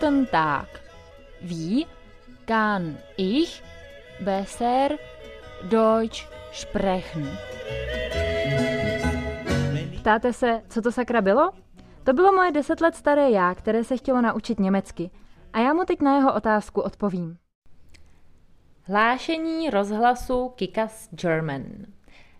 Guten Tag. Wie kann ich besser Deutsch sprechen? Ptáte se, co to sakra bylo? To bylo moje deset let staré já, které se chtělo naučit německy. A já mu teď na jeho otázku odpovím. Hlášení rozhlasu Kikas German.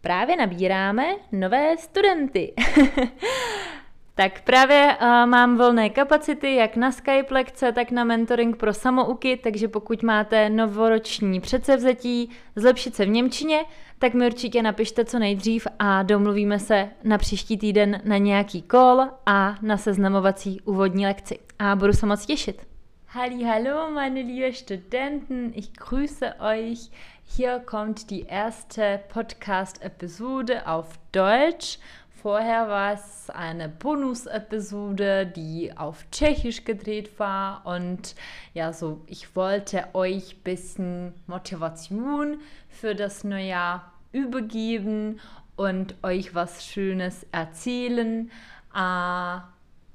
Právě nabíráme nové studenty. tak právě uh, mám volné kapacity jak na Skype lekce, tak na mentoring pro samouky, takže pokud máte novoroční předsevzetí zlepšit se v Němčině, tak mi určitě napište co nejdřív a domluvíme se na příští týden na nějaký call a na seznamovací úvodní lekci. A budu se moc těšit. Halli, hallo, meine liebe Studenten, ich grüße euch. Hier kommt die erste Podcast-Episode auf Deutsch. Vorher war es eine Bonus-Episode, die auf Tschechisch gedreht war. Und ja, so, ich wollte euch ein bisschen Motivation für das neue Jahr übergeben und euch was Schönes erzählen. Äh,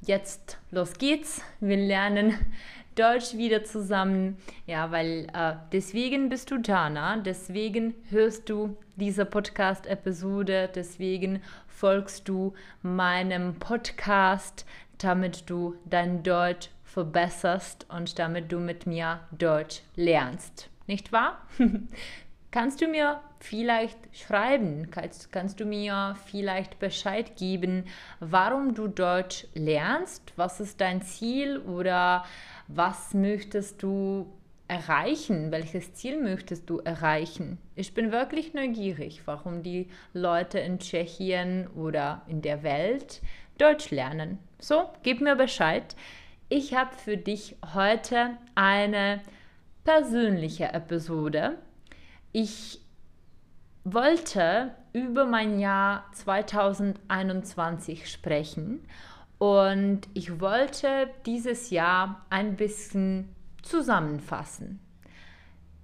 jetzt los geht's. Wir lernen Deutsch wieder zusammen. Ja, weil äh, deswegen bist du da, ne? deswegen hörst du diese Podcast-Episode, deswegen folgst du meinem Podcast, damit du dein Deutsch verbesserst und damit du mit mir Deutsch lernst. Nicht wahr? kannst du mir vielleicht schreiben? Kannst, kannst du mir vielleicht Bescheid geben, warum du Deutsch lernst? Was ist dein Ziel oder was möchtest du erreichen? Welches Ziel möchtest du erreichen? Ich bin wirklich neugierig, warum die Leute in Tschechien oder in der Welt Deutsch lernen. So, gib mir Bescheid. Ich habe für dich heute eine persönliche Episode. Ich wollte über mein Jahr 2021 sprechen und ich wollte dieses Jahr ein bisschen zusammenfassen.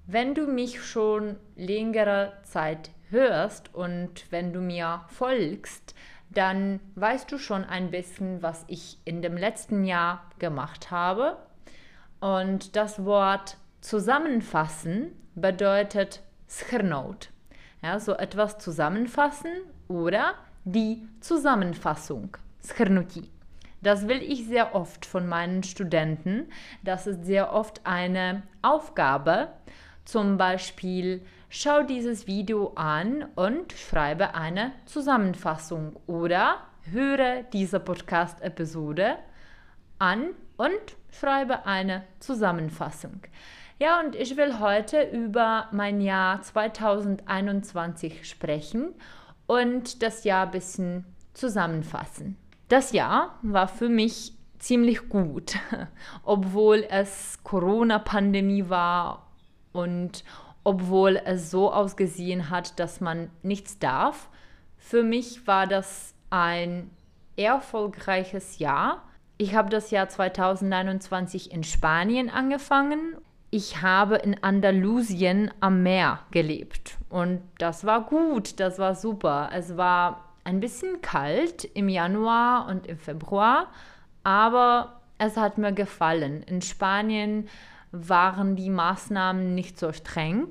Wenn du mich schon längere Zeit hörst und wenn du mir folgst, dann weißt du schon ein bisschen, was ich in dem letzten Jahr gemacht habe. Und das Wort zusammenfassen bedeutet schrnout. Ja, so etwas zusammenfassen oder die Zusammenfassung, schrnuti. Das will ich sehr oft von meinen Studenten. Das ist sehr oft eine Aufgabe. Zum Beispiel, schau dieses Video an und schreibe eine Zusammenfassung oder höre diese Podcast-Episode an und schreibe eine Zusammenfassung. Ja, und ich will heute über mein Jahr 2021 sprechen und das Jahr ein bisschen zusammenfassen. Das Jahr war für mich ziemlich gut, obwohl es Corona-Pandemie war und obwohl es so ausgesehen hat, dass man nichts darf. Für mich war das ein erfolgreiches Jahr. Ich habe das Jahr 2021 in Spanien angefangen. Ich habe in Andalusien am Meer gelebt und das war gut, das war super. Es war ein bisschen kalt im Januar und im Februar, aber es hat mir gefallen. In Spanien waren die Maßnahmen nicht so streng,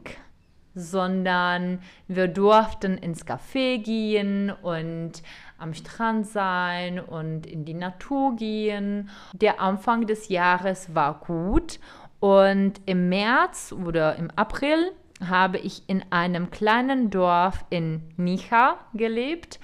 sondern wir durften ins Café gehen und am Strand sein und in die Natur gehen. Der Anfang des Jahres war gut und im März oder im April habe ich in einem kleinen Dorf in Nica gelebt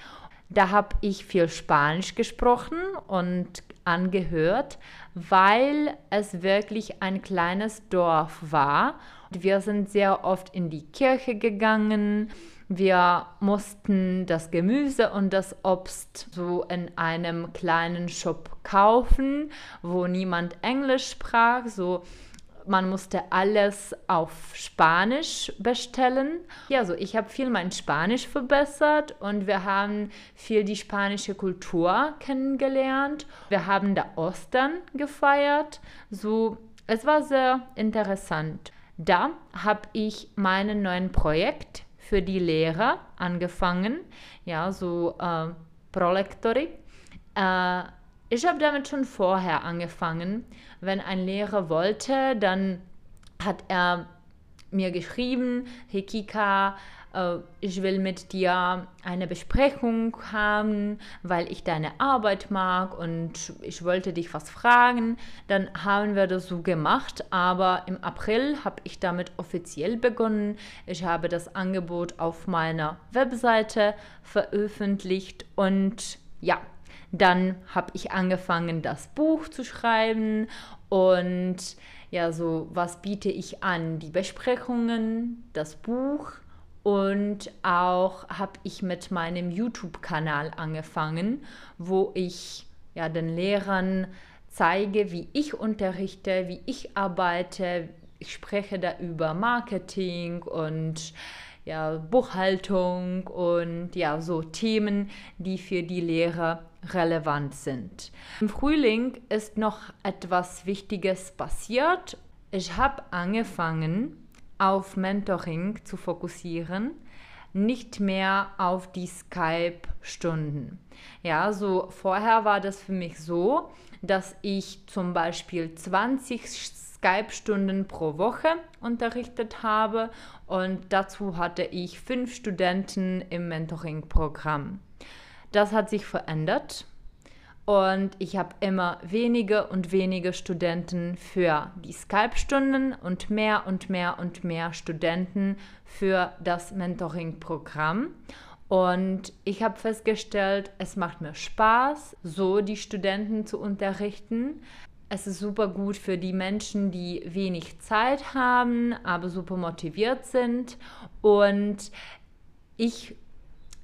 da habe ich viel Spanisch gesprochen und angehört, weil es wirklich ein kleines Dorf war. Wir sind sehr oft in die Kirche gegangen. Wir mussten das Gemüse und das Obst so in einem kleinen Shop kaufen, wo niemand Englisch sprach. So man musste alles auf Spanisch bestellen. Ja, so ich habe viel mein Spanisch verbessert und wir haben viel die spanische Kultur kennengelernt. Wir haben da Ostern gefeiert. So, es war sehr interessant. Da habe ich meinen neuen Projekt für die Lehrer angefangen. Ja, so äh, Prolektory. Äh, ich habe damit schon vorher angefangen. Wenn ein Lehrer wollte, dann hat er mir geschrieben, hey Kika, äh, ich will mit dir eine Besprechung haben, weil ich deine Arbeit mag und ich wollte dich was fragen. Dann haben wir das so gemacht, aber im April habe ich damit offiziell begonnen. Ich habe das Angebot auf meiner Webseite veröffentlicht und ja, dann habe ich angefangen, das Buch zu schreiben und ja, so was biete ich an? Die Besprechungen, das Buch und auch habe ich mit meinem YouTube-Kanal angefangen, wo ich ja den Lehrern zeige, wie ich unterrichte, wie ich arbeite. Ich spreche da über Marketing und ja, Buchhaltung und ja, so Themen, die für die Lehrer relevant sind. Im Frühling ist noch etwas Wichtiges passiert. Ich habe angefangen, auf Mentoring zu fokussieren, nicht mehr auf die Skype-Stunden. Ja, so vorher war das für mich so, dass ich zum Beispiel 20 Skype-Stunden pro Woche unterrichtet habe und dazu hatte ich fünf Studenten im Mentoring-Programm. Das hat sich verändert und ich habe immer weniger und weniger Studenten für die Skype-Stunden und mehr und mehr und mehr Studenten für das Mentoring-Programm. Und ich habe festgestellt, es macht mir Spaß, so die Studenten zu unterrichten. Es ist super gut für die Menschen, die wenig Zeit haben, aber super motiviert sind. Und ich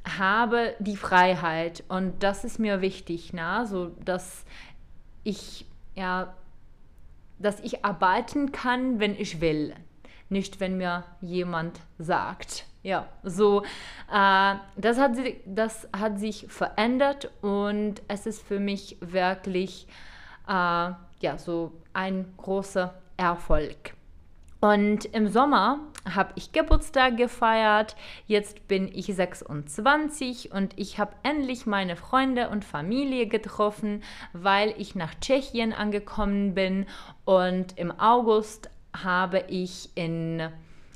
habe die Freiheit und das ist mir wichtig, na, so dass ich ja, dass ich arbeiten kann, wenn ich will, nicht wenn mir jemand sagt. Ja, so äh, das, hat, das hat sich verändert und es ist für mich wirklich äh, ja so ein großer Erfolg. Und im Sommer habe ich Geburtstag gefeiert. Jetzt bin ich 26 und ich habe endlich meine Freunde und Familie getroffen, weil ich nach Tschechien angekommen bin. Und im August habe ich in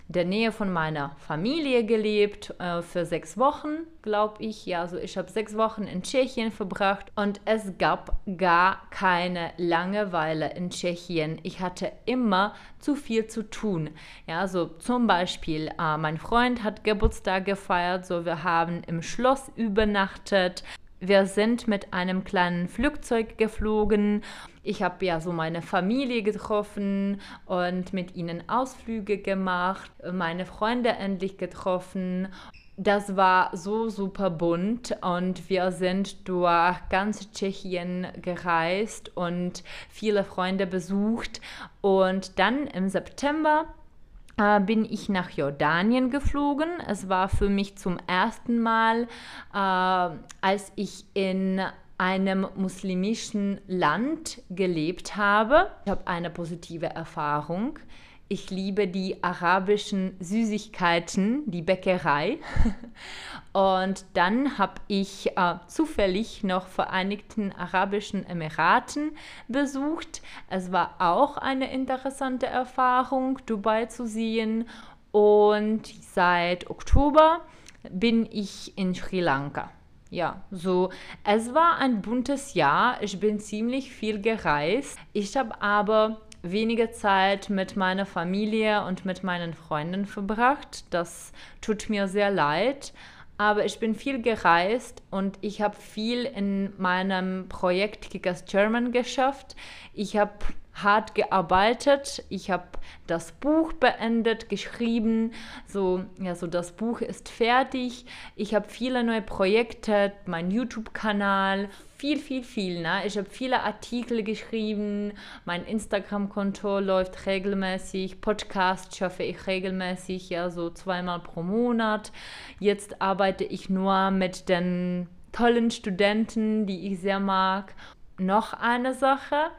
der Nähe von meiner Familie gelebt äh, für sechs Wochen, glaube ich. Ja, also ich habe sechs Wochen in Tschechien verbracht und es gab gar keine Langeweile in Tschechien. Ich hatte immer zu viel zu tun. Ja, so zum Beispiel, äh, mein Freund hat Geburtstag gefeiert, so wir haben im Schloss übernachtet. Wir sind mit einem kleinen Flugzeug geflogen. Ich habe ja so meine Familie getroffen und mit ihnen Ausflüge gemacht, meine Freunde endlich getroffen. Das war so super bunt und wir sind durch ganz Tschechien gereist und viele Freunde besucht. Und dann im September bin ich nach Jordanien geflogen. Es war für mich zum ersten Mal, äh, als ich in einem muslimischen Land gelebt habe. Ich habe eine positive Erfahrung. Ich liebe die arabischen Süßigkeiten, die Bäckerei. Und dann habe ich äh, zufällig noch Vereinigten Arabischen Emiraten besucht. Es war auch eine interessante Erfahrung, Dubai zu sehen. Und seit Oktober bin ich in Sri Lanka. Ja, so, es war ein buntes Jahr. Ich bin ziemlich viel gereist. Ich habe aber wenige Zeit mit meiner Familie und mit meinen Freunden verbracht. Das tut mir sehr leid. Aber ich bin viel gereist und ich habe viel in meinem Projekt Kickers German geschafft. Ich habe hart gearbeitet. Ich habe das Buch beendet, geschrieben. So, ja, so das Buch ist fertig. Ich habe viele neue Projekte, mein YouTube-Kanal, viel, viel, viel. Ne? Ich habe viele Artikel geschrieben. Mein Instagram-Konto läuft regelmäßig. Podcast schaffe ich regelmäßig, ja, so zweimal pro Monat. Jetzt arbeite ich nur mit den tollen Studenten, die ich sehr mag. Noch eine Sache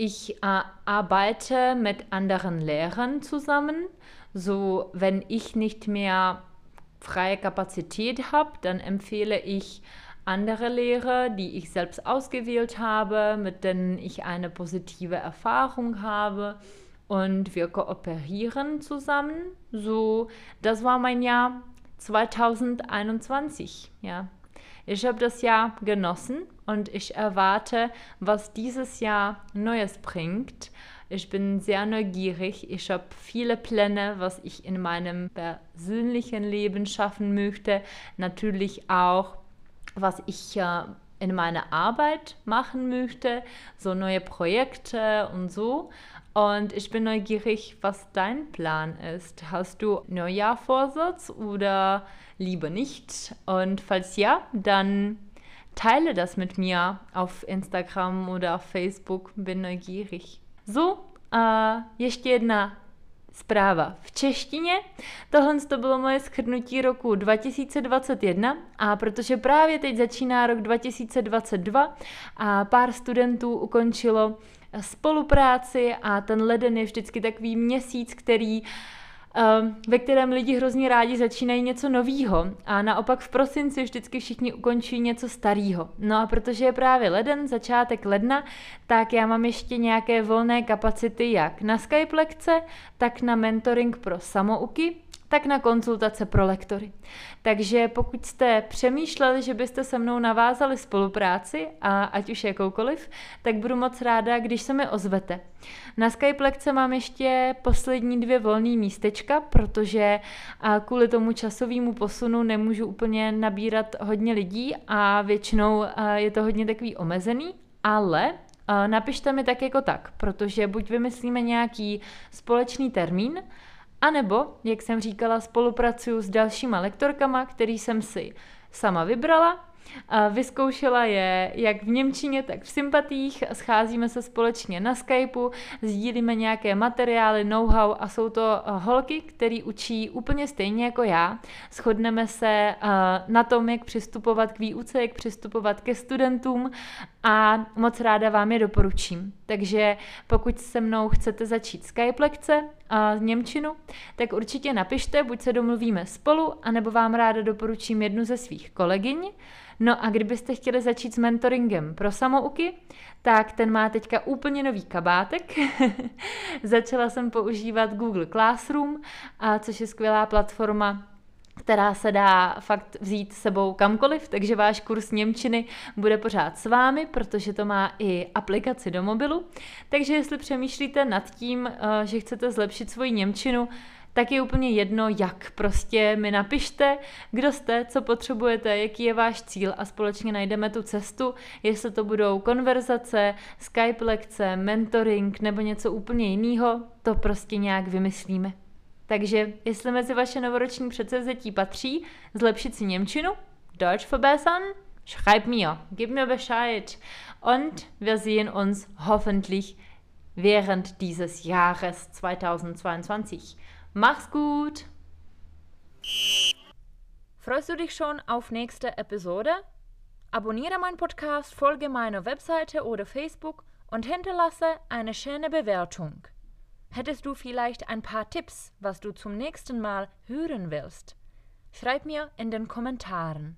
ich äh, arbeite mit anderen Lehrern zusammen. So, wenn ich nicht mehr freie Kapazität habe, dann empfehle ich andere Lehrer, die ich selbst ausgewählt habe, mit denen ich eine positive Erfahrung habe und wir kooperieren zusammen. So, das war mein Jahr 2021, ja. Ich habe das Jahr genossen und ich erwarte, was dieses Jahr Neues bringt. Ich bin sehr neugierig. Ich habe viele Pläne, was ich in meinem persönlichen Leben schaffen möchte. Natürlich auch, was ich äh, in meiner Arbeit machen möchte, so neue Projekte und so. Und ich bin neugierig, was dein Plan ist. Hast du Neujahrvorsatz oder lieber nicht? Und falls ja, dann teile das mit mir auf Instagram oder auf Facebook. Bin neugierig. So, a ještě jedna zpráva v češtině. Tohle to bylo moje schrnutí roku 2021 a protože právě teď začíná rok 2022 a pár studentů ukončilo spolupráci a ten leden je vždycky takový měsíc, který Ehm, ve kterém lidi hrozně rádi začínají něco novýho a naopak v prosinci vždycky všichni ukončí něco starého. No a protože je právě leden, začátek ledna, tak já mám ještě nějaké volné kapacity jak na Skype lekce, tak na mentoring pro samouky, tak na konzultace pro lektory. Takže pokud jste přemýšleli, že byste se mnou navázali spolupráci, a ať už jakoukoliv, tak budu moc ráda, když se mi ozvete. Na Skype lekce mám ještě poslední dvě volné místečka, protože kvůli tomu časovému posunu nemůžu úplně nabírat hodně lidí a většinou je to hodně takový omezený, ale napište mi tak jako tak, protože buď vymyslíme nějaký společný termín, a nebo, jak jsem říkala, spolupracuju s dalšíma lektorkama, který jsem si sama vybrala vyzkoušela je jak v Němčině, tak v sympatích. Scházíme se společně na Skypeu, sdílíme nějaké materiály, know-how a jsou to eh, holky, které učí úplně stejně jako já. Shodneme se eh, na tom, jak přistupovat k výuce, jak přistupovat ke studentům a moc ráda vám je doporučím. Takže pokud se mnou chcete začít Skype lekce a Němčinu, tak určitě napište, buď se domluvíme spolu, anebo vám ráda doporučím jednu ze svých kolegyň. No a kdybyste chtěli začít s mentoringem pro samouky, tak ten má teďka úplně nový kabátek. Začala jsem používat Google Classroom, a což je skvělá platforma která se dá fakt vzít sebou kamkoliv, takže váš kurz Němčiny bude pořád s vámi, protože to má i aplikaci do mobilu. Takže jestli přemýšlíte nad tím, eh, že chcete zlepšit svoji Němčinu, tak je úplně jedno, jak. Prostě mi napište, kdo jste, co potřebujete, jaký je váš cíl a společně najdeme tu cestu, jestli to budou konverzace, Skype lekce, mentoring nebo něco úplně jiného, to prostě nějak vymyslíme. Takže jestli mezi vaše novoroční předsevzetí patří zlepšit si Němčinu, Deutsch verbessern, schreib mir, gib mir Bescheid und wir sehen uns hoffentlich während dieses Jahres 2022. Mach's gut! Freust du dich schon auf nächste Episode? Abonniere meinen Podcast, folge meiner Webseite oder Facebook und hinterlasse eine schöne Bewertung. Hättest du vielleicht ein paar Tipps, was du zum nächsten Mal hören willst? Schreib mir in den Kommentaren.